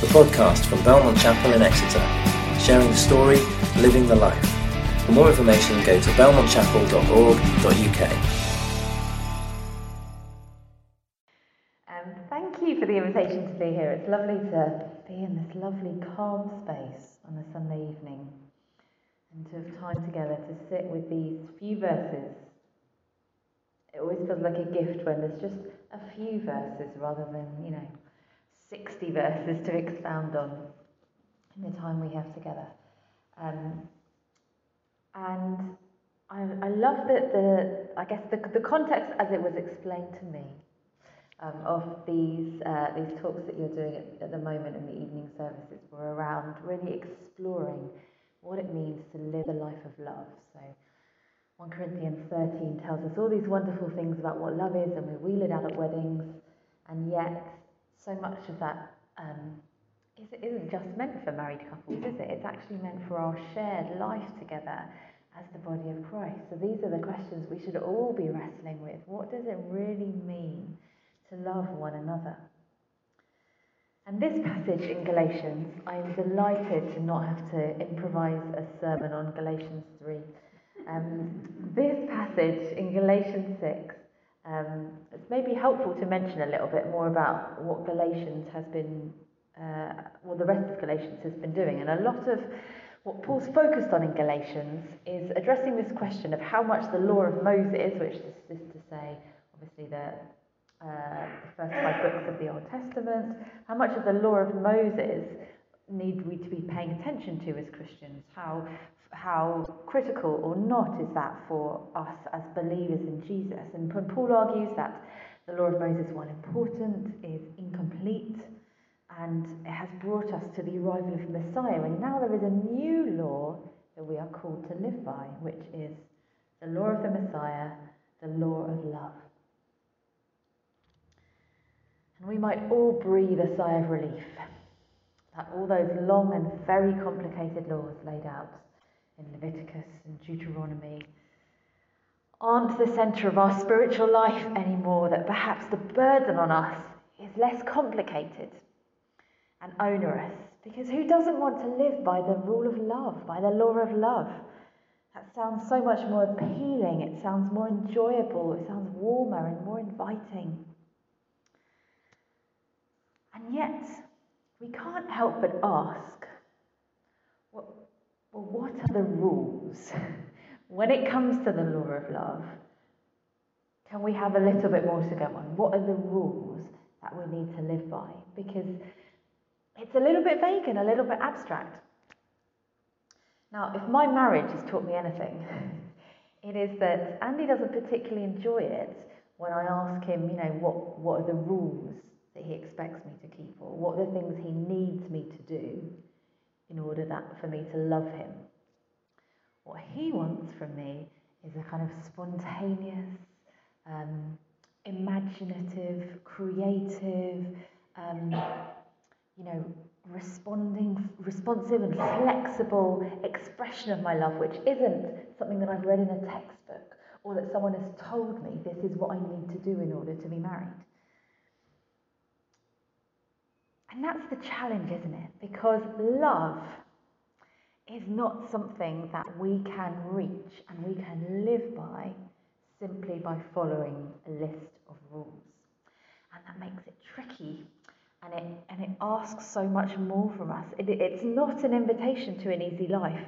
the podcast from Belmont Chapel in Exeter, sharing the story, living the life. For more information, go to belmontchapel.org.uk. Um, thank you for the invitation to be here. It's lovely to be in this lovely calm space on a Sunday evening and to have time together to sit with these few verses. It always feels like a gift when there's just a few verses rather than, you know, 60 verses to expound on in the time we have together. Um, and I, I love that the, I guess the, the context as it was explained to me um, of these, uh, these talks that you're doing at, at the moment in the evening services were around really exploring what it means to live a life of love. So 1 Corinthians 13 tells us all these wonderful things about what love is, and we wheel it out at weddings, and yet so much of that um, is, isn't just meant for married couples, is it? It's actually meant for our shared life together as the body of Christ. So these are the questions we should all be wrestling with. What does it really mean to love one another? And this passage in Galatians, I'm delighted to not have to improvise a sermon on Galatians 3. Um, this passage in Galatians 6, um, it's maybe helpful to mention a little bit more about what Galatians has been, uh, well, the rest of Galatians has been doing. And a lot of what Paul's focused on in Galatians is addressing this question of how much the law of Moses, which is, is to say, obviously, the uh, the first five books of the Old Testament, how much of the law of Moses need we to be paying attention to as Christians? How, how critical or not is that for us as believers in Jesus? And Paul argues that the law of Moses, while important, is incomplete and it has brought us to the arrival of the Messiah. And now there is a new law that we are called to live by, which is the law of the Messiah, the law of love. And we might all breathe a sigh of relief that all those long and very complicated laws laid out in Leviticus and Deuteronomy aren't the centre of our spiritual life anymore, that perhaps the burden on us is less complicated and onerous. Because who doesn't want to live by the rule of love, by the law of love? That sounds so much more appealing, it sounds more enjoyable, it sounds warmer and more inviting. And yet, we can't help but ask well, well what are the rules? when it comes to the law of love, can we have a little bit more to go on? What are the rules that we need to live by? Because it's a little bit vague and a little bit abstract. Now, if my marriage has taught me anything, it is that Andy doesn't particularly enjoy it when I ask him, you know, what, what are the rules that he expects me to keep or what are the things he needs me to do in order that for me to love him. What he wants from me is a kind of spontaneous, um, imaginative, creative, um, you know, responding, responsive and flexible expression of my love, which isn't something that I've read in a textbook or that someone has told me this is what I need to do in order to be married. And that's the challenge, isn't it? Because love is not something that we can reach and we can live by simply by following a list of rules. And that makes it tricky and it, and it asks so much more from us. It, it's not an invitation to an easy life.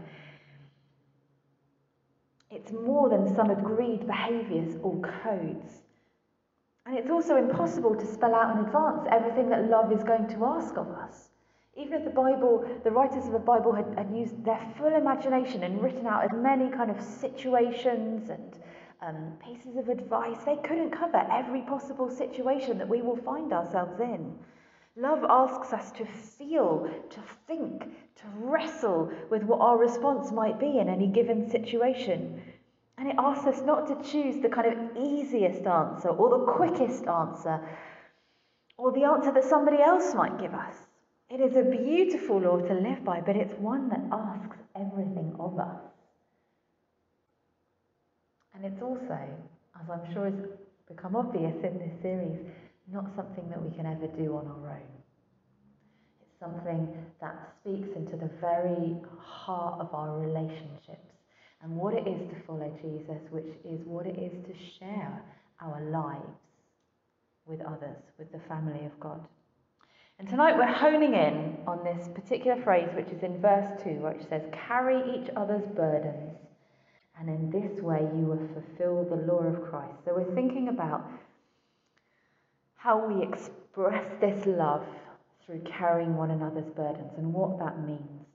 It's more than some agreed behaviours or codes. And it's also impossible to spell out in advance everything that love is going to ask of us. Even if the Bible, the writers of the Bible had, had used their full imagination and written out as many kind of situations and um, pieces of advice, they couldn't cover every possible situation that we will find ourselves in. Love asks us to feel, to think, to wrestle with what our response might be in any given situation. And it asks us not to choose the kind of easiest answer or the quickest answer or the answer that somebody else might give us. It is a beautiful law to live by, but it's one that asks everything of us. And it's also, as I'm sure has become obvious in this series, not something that we can ever do on our own. It's something that speaks into the very heart of our relationships and what it is to follow Jesus, which is what it is to share our lives with others, with the family of God. And tonight we're honing in on this particular phrase, which is in verse 2, which says, Carry each other's burdens, and in this way you will fulfill the law of Christ. So we're thinking about how we express this love through carrying one another's burdens and what that means.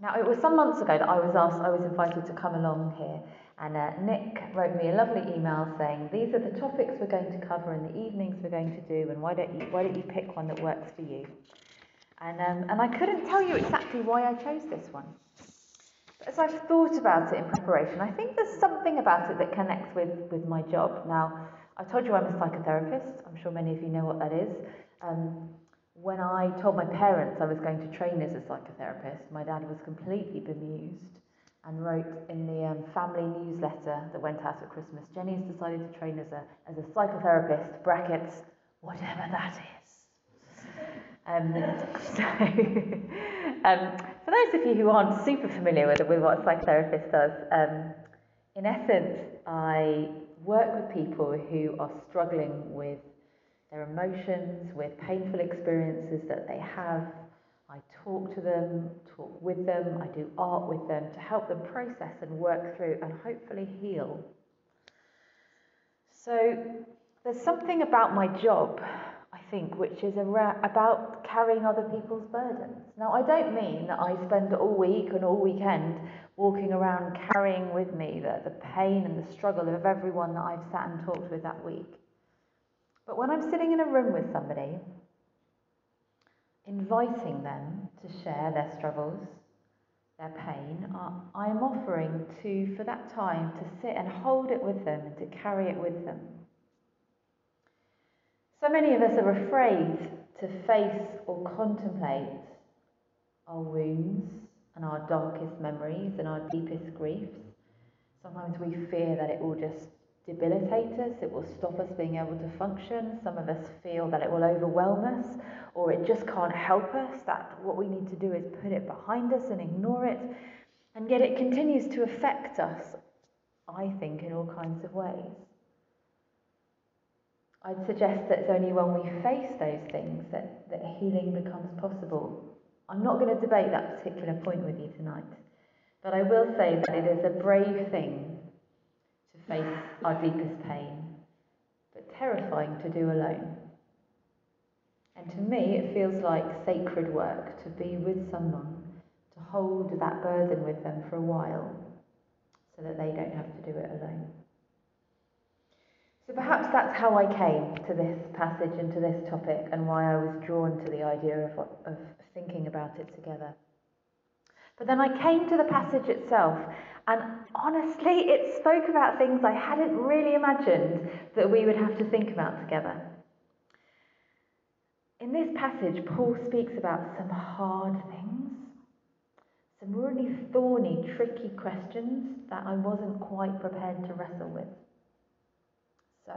Now, it was some months ago that I was asked, I was invited to come along here, and uh, Nick wrote me a lovely email saying, These are the topics we're going to cover in the evenings we're going to do, and why don't you, why don't you pick one that works for you? And, um, and I couldn't tell you exactly why I chose this one. But as I've thought about it in preparation, I think there's something about it that connects with, with my job. Now, I told you I'm a psychotherapist, I'm sure many of you know what that is. Um, when I told my parents I was going to train as a psychotherapist, my dad was completely bemused and wrote in the um, family newsletter that went out at Christmas, Jenny's decided to train as a, as a psychotherapist, brackets, whatever that is. Um, so, um, for those of you who aren't super familiar with, with what a psychotherapist does, um, in essence, I work with people who are struggling with their emotions, with painful experiences that they have. I talk to them, talk with them, I do art with them to help them process and work through and hopefully heal. So there's something about my job, I think, which is about carrying other people's burdens. Now, I don't mean that I spend all week and all weekend walking around carrying with me the, the pain and the struggle of everyone that I've sat and talked with that week. But when I'm sitting in a room with somebody, inviting them to share their struggles, their pain, I am offering to, for that time, to sit and hold it with them and to carry it with them. So many of us are afraid to face or contemplate our wounds and our darkest memories and our deepest griefs. Sometimes we fear that it will just debilitate us, it will stop us being able to function. Some of us feel that it will overwhelm us or it just can't help us, that what we need to do is put it behind us and ignore it. And yet it continues to affect us, I think, in all kinds of ways. I'd suggest that it's only when we face those things that, that healing becomes possible. I'm not going to debate that particular point with you tonight, but I will say that it is a brave thing face our deepest pain, but terrifying to do alone. And to me, it feels like sacred work to be with someone, to hold that burden with them for a while, so that they don't have to do it alone. So perhaps that's how I came to this passage and to this topic, and why I was drawn to the idea of, of thinking about it together. But then I came to the passage itself, and honestly, it spoke about things I hadn't really imagined that we would have to think about together. In this passage, Paul speaks about some hard things, some really thorny, tricky questions that I wasn't quite prepared to wrestle with. So,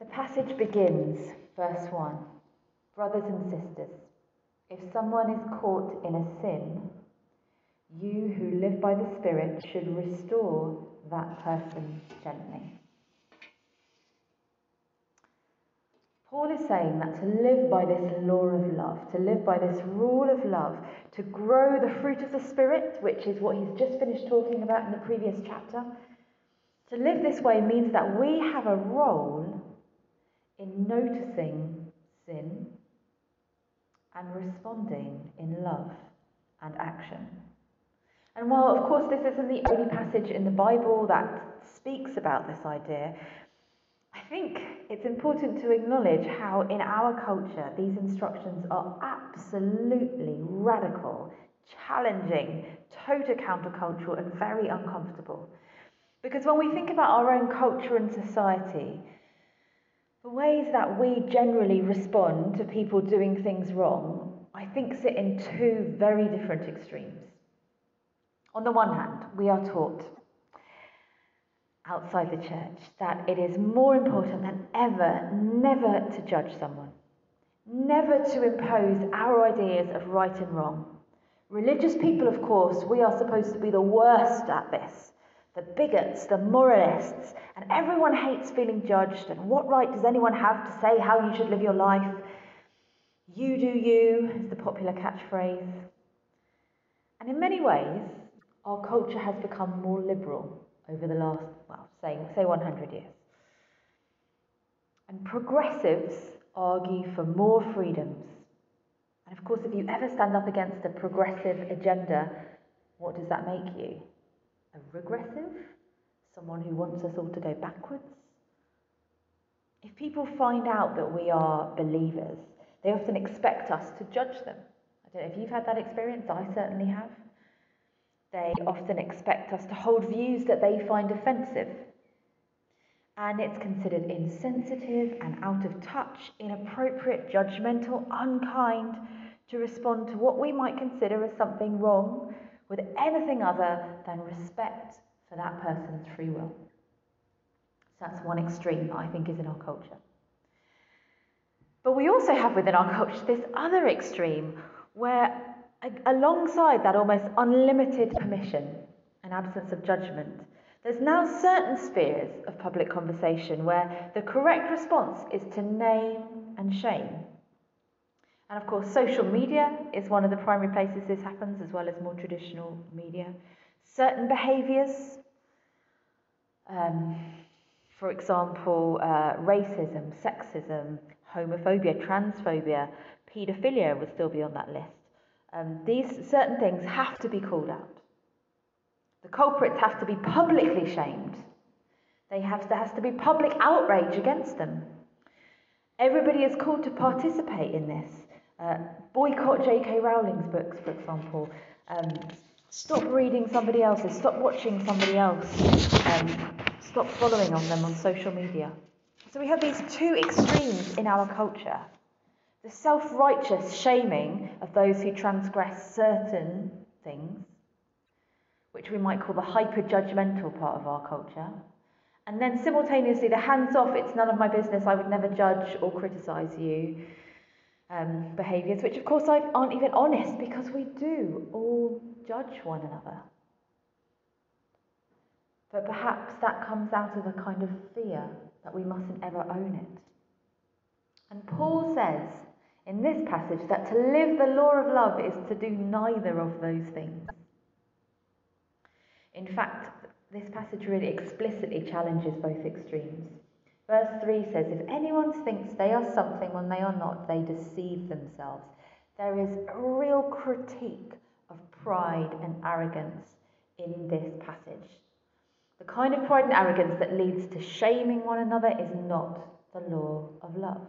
the passage begins, verse 1 Brothers and sisters, if someone is caught in a sin, you who live by the Spirit should restore that person gently. Paul is saying that to live by this law of love, to live by this rule of love, to grow the fruit of the Spirit, which is what he's just finished talking about in the previous chapter, to live this way means that we have a role in noticing sin and responding in love and action. And while, of course, this isn't the only passage in the Bible that speaks about this idea, I think it's important to acknowledge how, in our culture, these instructions are absolutely radical, challenging, total countercultural, and very uncomfortable. Because when we think about our own culture and society, the ways that we generally respond to people doing things wrong, I think, sit in two very different extremes. On the one hand, we are taught outside the church that it is more important than ever never to judge someone, never to impose our ideas of right and wrong. Religious people, of course, we are supposed to be the worst at this. The bigots, the moralists, and everyone hates feeling judged. And what right does anyone have to say how you should live your life? You do you is the popular catchphrase. And in many ways, our culture has become more liberal over the last, well, say, say 100 years. And progressives argue for more freedoms. And of course, if you ever stand up against a progressive agenda, what does that make you? A regressive? Someone who wants us all to go backwards? If people find out that we are believers, they often expect us to judge them. I don't know if you've had that experience, I certainly have. They often expect us to hold views that they find offensive. And it's considered insensitive and out of touch, inappropriate, judgmental, unkind to respond to what we might consider as something wrong with anything other than respect for that person's free will. So that's one extreme that I think is in our culture. But we also have within our culture this other extreme where, alongside that almost unlimited permission and absence of judgment, there's now certain spheres of public conversation where the correct response is to name and shame. And of course, social media is one of the primary places this happens, as well as more traditional media. Certain behaviours, um, for example, uh, racism, sexism, homophobia, transphobia, paedophilia would still be on that list. Um, these certain things have to be called out. The culprits have to be publicly shamed. They have, there has to be public outrage against them. Everybody is called to participate in this. Uh, boycott J.K. Rowling's books, for example. Um, stop reading somebody else's. Stop watching somebody else. Um, stop following on them on social media. So we have these two extremes in our culture the self righteous shaming of those who transgress certain things, which we might call the hyper judgmental part of our culture, and then simultaneously the hands off, it's none of my business, I would never judge or criticise you um, behaviours, which of course aren't even honest because we do all judge one another. But perhaps that comes out of a kind of fear that we mustn't ever own it. And Paul says in this passage that to live the law of love is to do neither of those things. In fact, this passage really explicitly challenges both extremes. Verse 3 says, If anyone thinks they are something when they are not, they deceive themselves. There is a real critique of pride and arrogance in this passage. The kind of pride and arrogance that leads to shaming one another is not the law of love.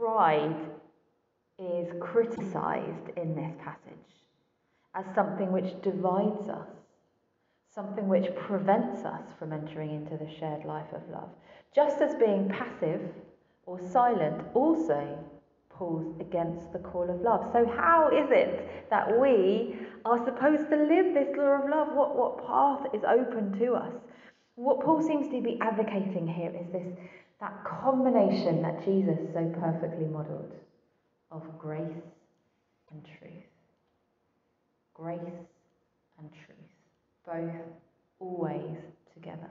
Pride is criticized in this passage as something which divides us, something which prevents us from entering into the shared life of love. Just as being passive or silent also pulls against the call of love. So, how is it that we are supposed to live this law of love? What, what path is open to us? What Paul seems to be advocating here is this that combination that Jesus so perfectly modelled of grace and truth. Grace and truth, both always together.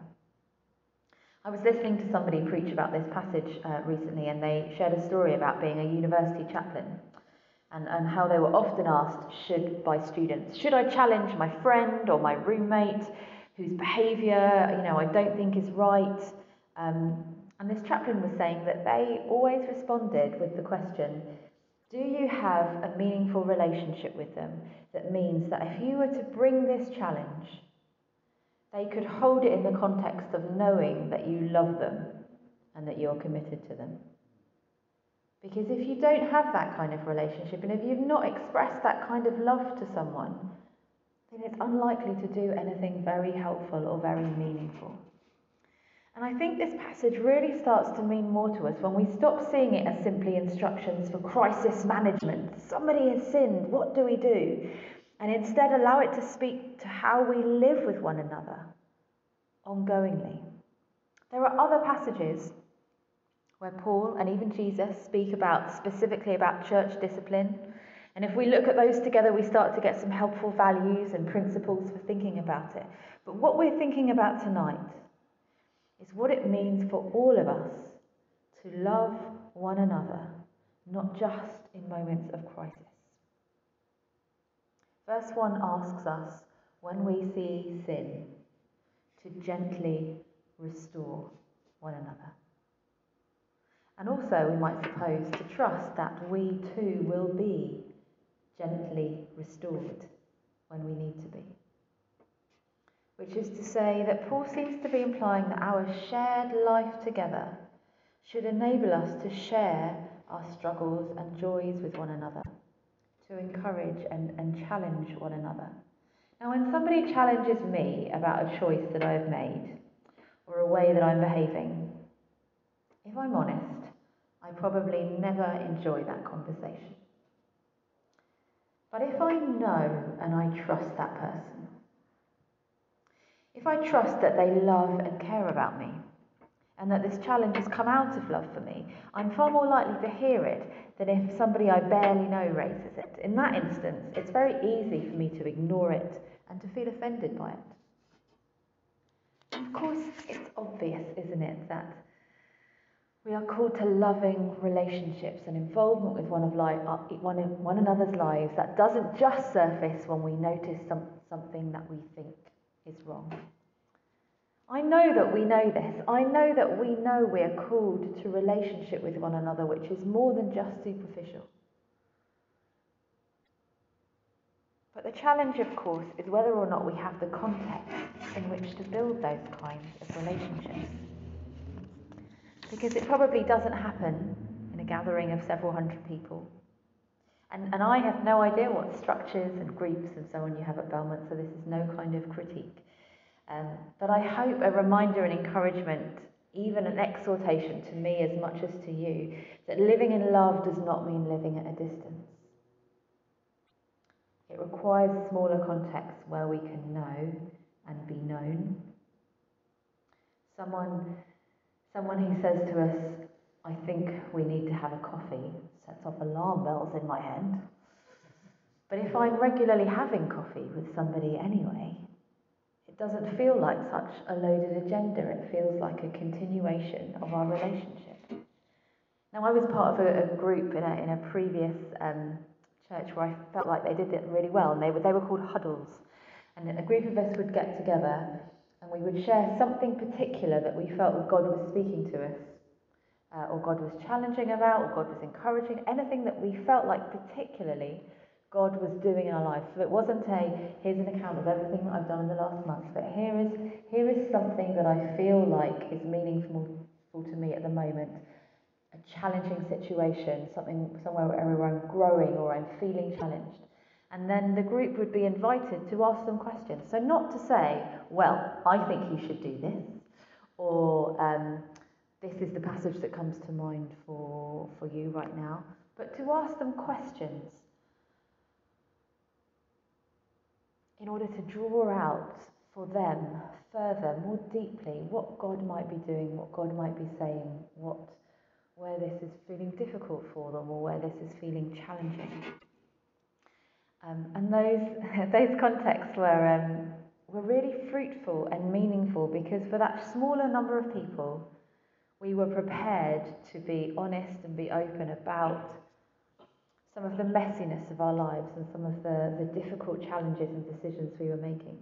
I was listening to somebody preach about this passage uh, recently, and they shared a story about being a university chaplain and, and how they were often asked should by students, should I challenge my friend or my roommate whose behaviour, you know, I don't think is right? Um, and this chaplain was saying that they always responded with the question, do you have a meaningful relationship with them that means that if you were to bring this challenge, they could hold it in the context of knowing that you love them and that you're committed to them? Because if you don't have that kind of relationship and if you've not expressed that kind of love to someone, then it's unlikely to do anything very helpful or very meaningful. And I think this passage really starts to mean more to us when we stop seeing it as simply instructions for crisis management. Somebody has sinned, what do we do? And instead allow it to speak to how we live with one another ongoingly. There are other passages where Paul and even Jesus speak about specifically about church discipline. And if we look at those together, we start to get some helpful values and principles for thinking about it. But what we're thinking about tonight is what it means for all of us to love one another, not just in moments of crisis. Verse 1 asks us when we see sin to gently restore one another. And also, we might suppose to trust that we too will be gently restored when we need to be. Which is to say that Paul seems to be implying that our shared life together should enable us to share our struggles and joys with one another, to encourage and, and challenge one another. Now, when somebody challenges me about a choice that I have made or a way that I'm behaving, if I'm honest, I probably never enjoy that conversation. But if I know and I trust that person, if I trust that they love and care about me, and that this challenge has come out of love for me, I'm far more likely to hear it than if somebody I barely know raises it. In that instance, it's very easy for me to ignore it and to feel offended by it. Of course, it's obvious, isn't it, that we are called to loving relationships and involvement with one, of li- uh, one, one another's lives that doesn't just surface when we notice some, something that we think is wrong. I know that we know this. I know that we know we are called to relationship with one another, which is more than just superficial. But the challenge, of course, is whether or not we have the context in which to build those kinds of relationships. Because it probably doesn't happen in a gathering of several hundred people. And, and I have no idea what structures and groups and so on you have at Belmont, so this is no kind of critique. Um, but I hope a reminder and encouragement, even an exhortation to me as much as to you, that living in love does not mean living at a distance. It requires smaller contexts where we can know and be known. Someone Someone who says to us, I think we need to have a coffee, sets off alarm bells in my head. But if I'm regularly having coffee with somebody anyway, it doesn't feel like such a loaded agenda. It feels like a continuation of our relationship. Now, I was part of a, a group in a, in a previous um, church where I felt like they did it really well, and they were, they were called huddles. And a group of us would get together and we would share something particular that we felt God was speaking to us, uh, or God was challenging about, or God was encouraging, anything that we felt like particularly God was doing in our life. So it wasn't a here's an account of everything that I've done in the last month, but here is here is something that I feel like is meaningful to me at the moment. A challenging situation, something somewhere where I'm growing or I'm feeling challenged. And then the group would be invited to ask them questions. So, not to say, well, I think you should do this, or um, this is the passage that comes to mind for, for you right now, but to ask them questions in order to draw out for them further, more deeply, what God might be doing, what God might be saying, what, where this is feeling difficult for them, or where this is feeling challenging. Um, and those, those contexts were, um, were really fruitful and meaningful because for that smaller number of people, we were prepared to be honest and be open about some of the messiness of our lives and some of the, the difficult challenges and decisions we were making.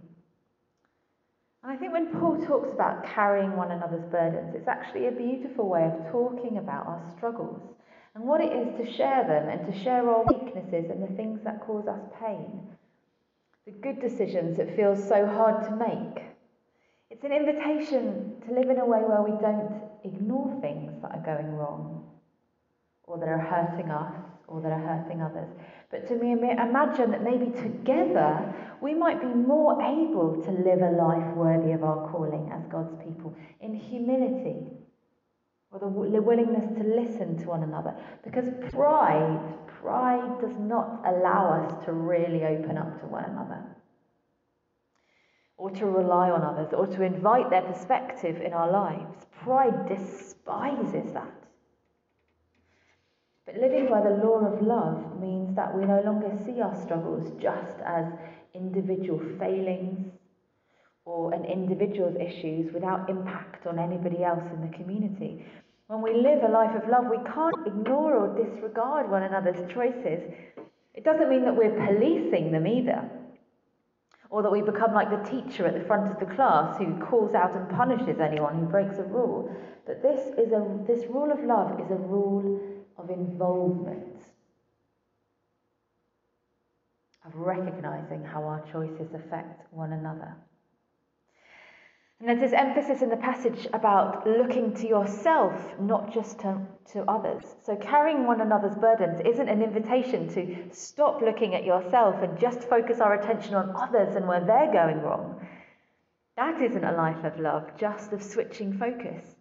And I think when Paul talks about carrying one another's burdens, it's actually a beautiful way of talking about our struggles and what it is to share them and to share our weaknesses and the things that cause us pain. The good decisions that feel so hard to make. It's an invitation to live in a way where we don't ignore things that are going wrong or that are hurting us or that are hurting others. But to me, imagine that maybe together we might be more able to live a life worthy of our calling as God's people in humility or the willingness to listen to one another. Because pride, pride does not allow us to really open up to one another, or to rely on others, or to invite their perspective in our lives. Pride despises that. But living by the law of love means that we no longer see our struggles just as individual failings or an individual's issues without impact on anybody else in the community. When we live a life of love, we can't ignore or disregard one another's choices. It doesn't mean that we're policing them either, or that we become like the teacher at the front of the class who calls out and punishes anyone who breaks a rule. But this is a this rule of love is a rule of involvement, of recognizing how our choices affect one another. And there's this emphasis in the passage about looking to yourself, not just to, to others. So carrying one another's burdens isn't an invitation to stop looking at yourself and just focus our attention on others and where they're going wrong. That isn't a life of love, just of switching focus.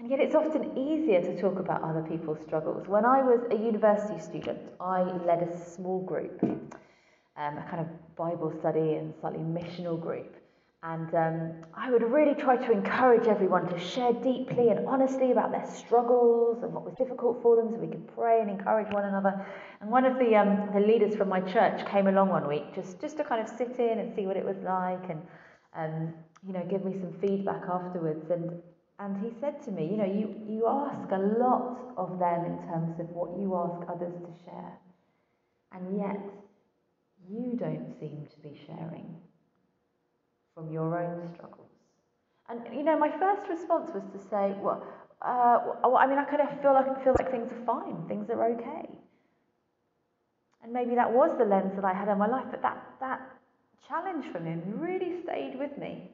And yet it's often easier to talk about other people's struggles. When I was a university student, I led a small group, um, a kind of Bible study and slightly missional group. And um, I would really try to encourage everyone to share deeply and honestly about their struggles and what was difficult for them so we could pray and encourage one another. And one of the, um, the leaders from my church came along one week just, just to kind of sit in and see what it was like and um, you know, give me some feedback afterwards. And, and he said to me, you know, you, you ask a lot of them in terms of what you ask others to share. And yet, you don't seem to be sharing from your own struggles. And you know, my first response was to say, well, uh, well I mean, I kind of feel like feel like things are fine, things are okay. And maybe that was the lens that I had on my life, but that that challenge from him really stayed with me.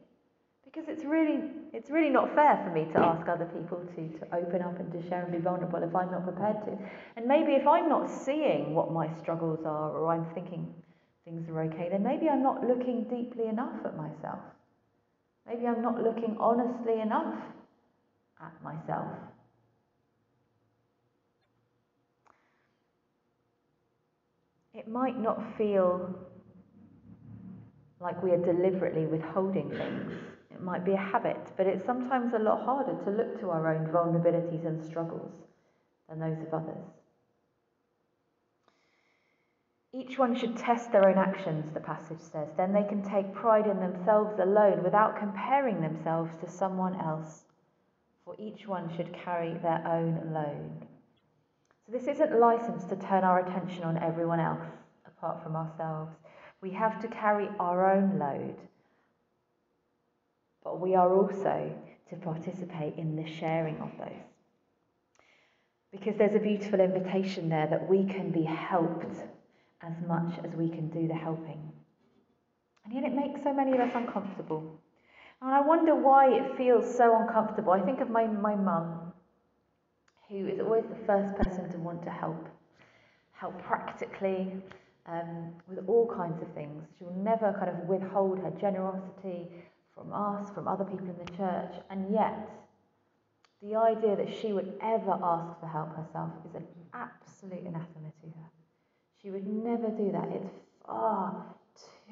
Because it's really it's really not fair for me to ask other people to, to open up and to share and be vulnerable if I'm not prepared to. And maybe if I'm not seeing what my struggles are or I'm thinking things are okay, then maybe I'm not looking deeply enough at myself. Maybe I'm not looking honestly enough at myself. It might not feel like we are deliberately withholding things. It might be a habit, but it's sometimes a lot harder to look to our own vulnerabilities and struggles than those of others. Each one should test their own actions, the passage says. Then they can take pride in themselves alone without comparing themselves to someone else. For each one should carry their own load. So this isn't license to turn our attention on everyone else apart from ourselves. We have to carry our own load. But we are also to participate in the sharing of those. Because there's a beautiful invitation there that we can be helped as much as we can do the helping. And yet it makes so many of us uncomfortable. And I wonder why it feels so uncomfortable. I think of my, my mum, who is always the first person to want to help, help practically um, with all kinds of things. She'll never kind of withhold her generosity from us, from other people in the church. And yet, the idea that she would ever ask for help herself is an absolute anathema to her. She would never do that. It's far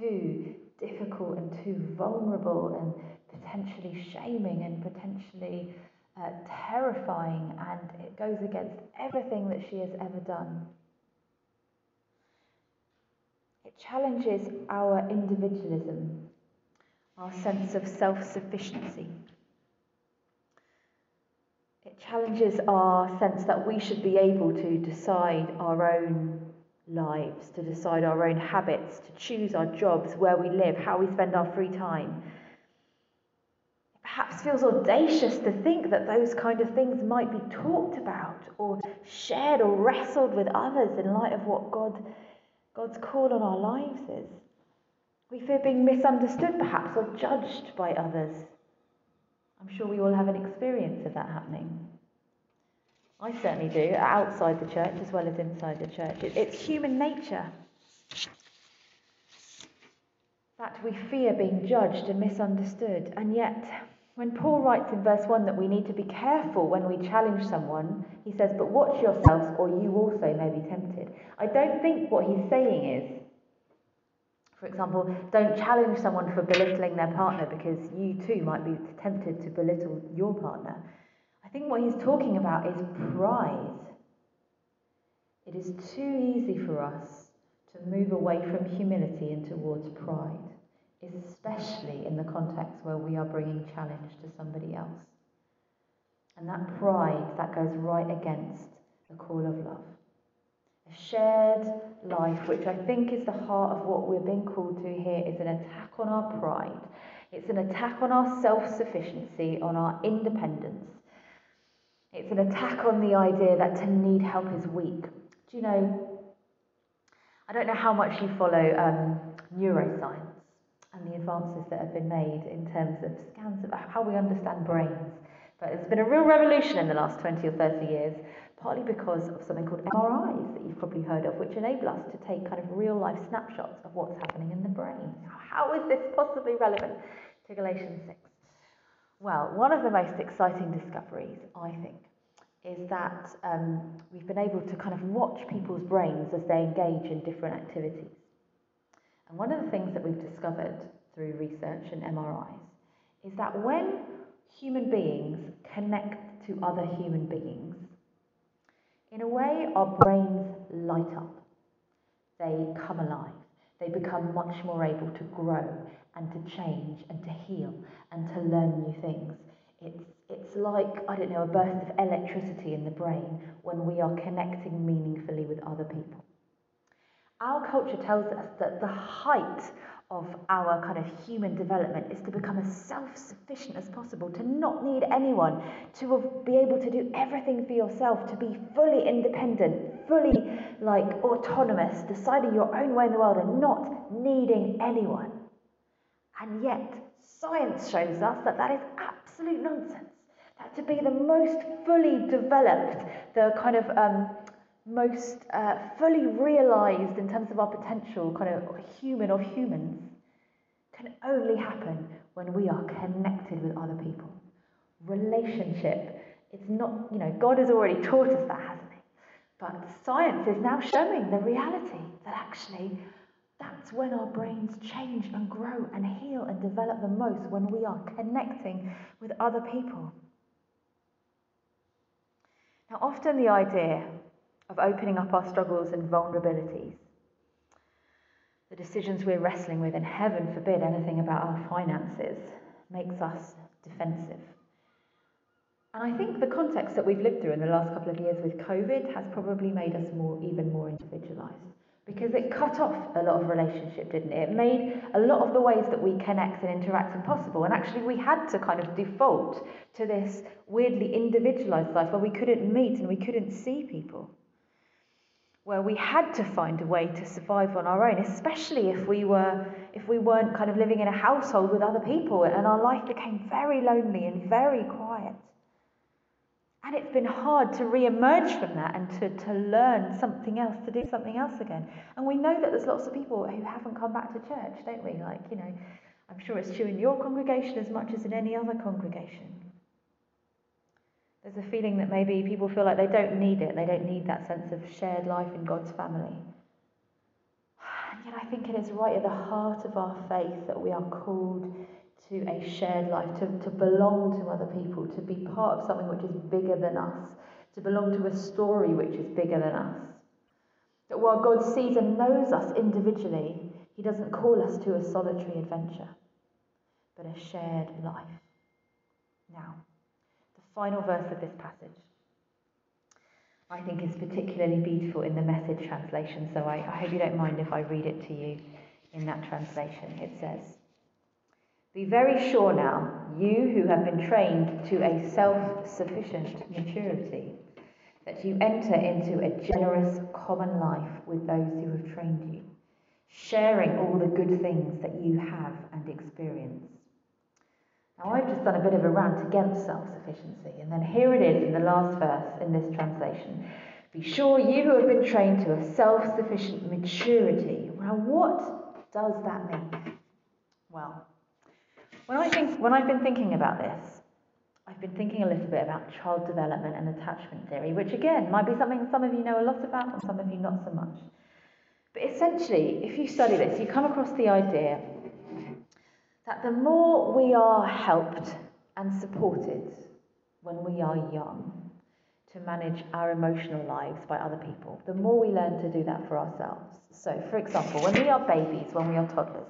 too difficult and too vulnerable and potentially shaming and potentially uh, terrifying, and it goes against everything that she has ever done. It challenges our individualism, our sense of self sufficiency. It challenges our sense that we should be able to decide our own lives, to decide our own habits, to choose our jobs, where we live, how we spend our free time. It perhaps feels audacious to think that those kind of things might be talked about or shared or wrestled with others in light of what God, God's call on our lives is. We fear being misunderstood, perhaps, or judged by others. I'm sure we all have an experience of that happening. I certainly do, outside the church as well as inside the church. it's human nature that we fear being judged and misunderstood. And yet, when Paul writes in verse 1 that we need to be careful when we challenge someone, he says, But watch yourselves, or you also may be tempted. I don't think what he's saying is, for example, don't challenge someone for belittling their partner because you too might be tempted to belittle your partner think what he's talking about is pride. it is too easy for us to move away from humility and towards pride, especially in the context where we are bringing challenge to somebody else. And that pride, that goes right against the call of love. A shared life, which I think is the heart of what we're being called to here, is an attack on our pride. It's an attack on our self sufficiency, on our independence. It's an attack on the idea that to need help is weak. Do you know? I don't know how much you follow um, neuroscience and the advances that have been made in terms of scans of how we understand brains. But there's been a real revolution in the last 20 or 30 years partly because of something called MRIs that you've probably heard of, which enable us to take kind of real life snapshots of what's happening in the brain. How is this possibly relevant to Galatians 6? Well, one of the most exciting discoveries, I think, is that um, we've been able to kind of watch people's brains as they engage in different activities. And one of the things that we've discovered through research and MRIs is that when human beings connect to other human beings, in a way, our brains light up. They come alive. They become much more able to grow and to change and to heal and to learn new things. It's, it's like, I don't know, a burst of electricity in the brain when we are connecting meaningfully with other people. Our culture tells us that the height of our kind of human development is to become as self sufficient as possible, to not need anyone, to be able to do everything for yourself, to be fully independent, fully like autonomous, deciding your own way in the world and not needing anyone. And yet, science shows us that that is absolute nonsense. That to be the most fully developed, the kind of um, most uh, fully realized in terms of our potential, kind of human of humans, can only happen when we are connected with other people. Relationship, it's not, you know, God has already taught us that, hasn't He? But science is now showing the reality that actually that's when our brains change and grow and heal and develop the most when we are connecting with other people. Now, often the idea of opening up our struggles and vulnerabilities, the decisions we're wrestling with, and heaven forbid anything about our finances, makes us defensive. And I think the context that we've lived through in the last couple of years with COVID has probably made us more, even more individualized because it cut off a lot of relationship, didn't it? It made a lot of the ways that we connect and interact impossible. And actually, we had to kind of default to this weirdly individualized life where we couldn't meet and we couldn't see people where we had to find a way to survive on our own, especially if we were if we weren't kind of living in a household with other people and our life became very lonely and very quiet. And it's been hard to re-emerge from that and to, to learn something else, to do something else again. And we know that there's lots of people who haven't come back to church, don't we? Like, you know, I'm sure it's true in your congregation as much as in any other congregation. There's a feeling that maybe people feel like they don't need it, they don't need that sense of shared life in God's family. And yet, I think it is right at the heart of our faith that we are called to a shared life, to, to belong to other people, to be part of something which is bigger than us, to belong to a story which is bigger than us. That while God sees and knows us individually, He doesn't call us to a solitary adventure, but a shared life. Now, the final verse of this passage. I think is particularly beautiful in the message translation, so I, I hope you don't mind if I read it to you in that translation. It says, Be very sure now, you who have been trained to a self sufficient maturity, that you enter into a generous common life with those who have trained you, sharing all the good things that you have and experience. Now, I've just done a bit of a rant against self sufficiency, and then here it is in the last verse in this translation. Be sure you who have been trained to a self sufficient maturity. Now, what does that mean? Well, when, I think, when I've been thinking about this, I've been thinking a little bit about child development and attachment theory, which again might be something some of you know a lot about and some of you not so much. But essentially, if you study this, you come across the idea that the more we are helped and supported when we are young to manage our emotional lives by other people, the more we learn to do that for ourselves. So, for example, when we are babies, when we are toddlers,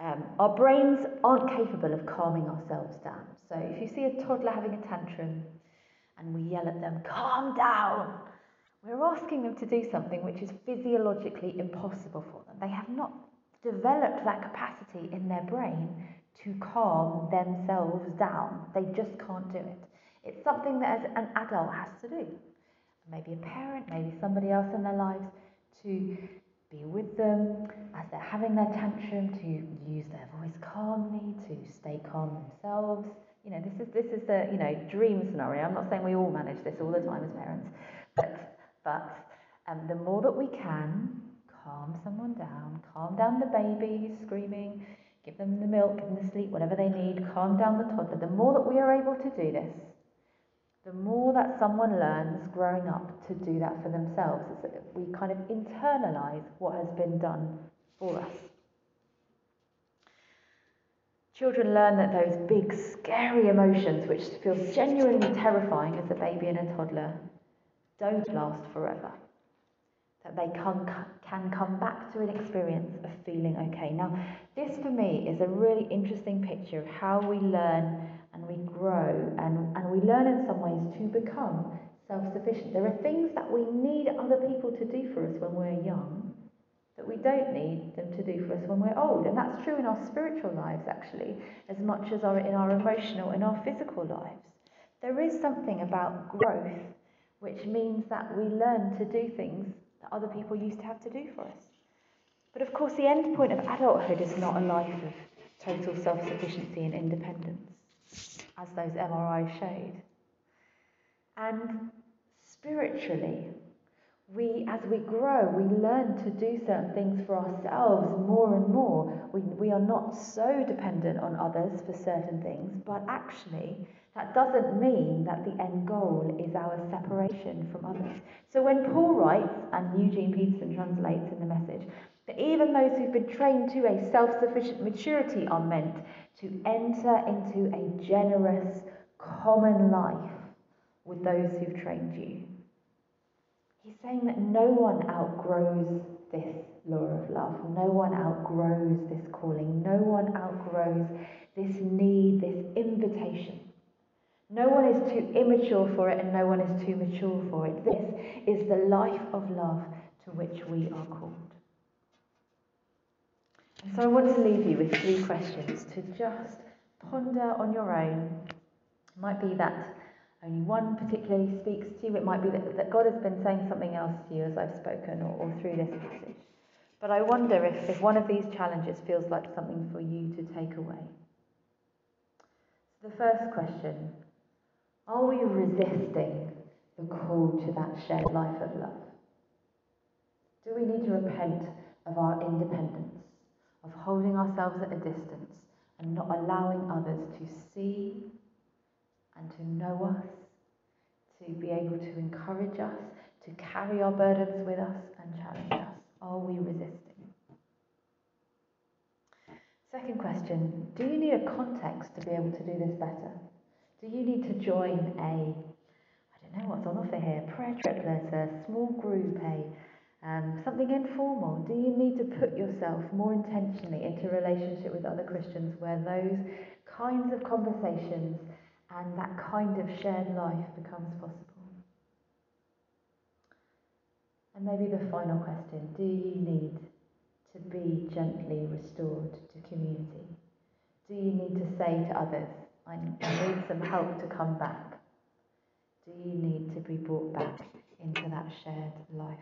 um, our brains aren't capable of calming ourselves down. So, if you see a toddler having a tantrum and we yell at them, calm down, we're asking them to do something which is physiologically impossible for them. They have not developed that capacity in their brain to calm themselves down. They just can't do it. It's something that as an adult has to do. Maybe a parent, maybe somebody else in their lives to be with them as they're having their tantrum, to use their voice calmly, to stay calm themselves. You know, this is this is the you know dream scenario. I'm not saying we all manage this all the time as parents, but but um, the more that we can calm someone down, calm down the baby screaming, give them the milk, them the sleep, whatever they need, calm down the toddler. The more that we are able to do this, the more that someone learns growing up to do that for themselves, is that we kind of internalize what has been done for us. Children learn that those big, scary emotions, which feel genuinely terrifying as a baby and a toddler, don't last forever. That they can, can come back to an experience of feeling okay. Now, this for me is a really interesting picture of how we learn and we grow and, and we learn in some ways to become self sufficient. There are things that we need other people to do for us when we're young that we don't need them to do for us when we're old. And that's true in our spiritual lives, actually, as much as our, in our emotional and our physical lives. There is something about growth which means that we learn to do things that other people used to have to do for us. But of course, the end point of adulthood is not a life of total self sufficiency and independence as those MRIs showed. And spiritually, we, as we grow, we learn to do certain things for ourselves more and more. We, we are not so dependent on others for certain things, but actually, that doesn't mean that the end goal is our separation from others. So when Paul writes, and Eugene Peterson translates in the message, that even those who've been trained to a self sufficient maturity are meant to enter into a generous, common life with those who've trained you. He's saying that no one outgrows this law of love. No one outgrows this calling. No one outgrows this need, this invitation. No one is too immature for it and no one is too mature for it. This is the life of love to which we are called. So I want to leave you with three questions to just ponder on your own. It might be that only one particularly speaks to you, it might be that, that God has been saying something else to you as I've spoken or, or through this message. But I wonder if, if one of these challenges feels like something for you to take away. So the first question are we resisting the call to that shared life of love? Do we need to repent of our independence? Of holding ourselves at a distance and not allowing others to see and to know us, to be able to encourage us, to carry our burdens with us and challenge us. Are we resisting? Second question Do you need a context to be able to do this better? Do you need to join a, I don't know what's on offer here, prayer triplet, a small group, a um, something informal? Do you need to put yourself more intentionally into relationship with other Christians where those kinds of conversations and that kind of shared life becomes possible? And maybe the final question do you need to be gently restored to community? Do you need to say to others, I need some help to come back? Do you need to be brought back into that shared life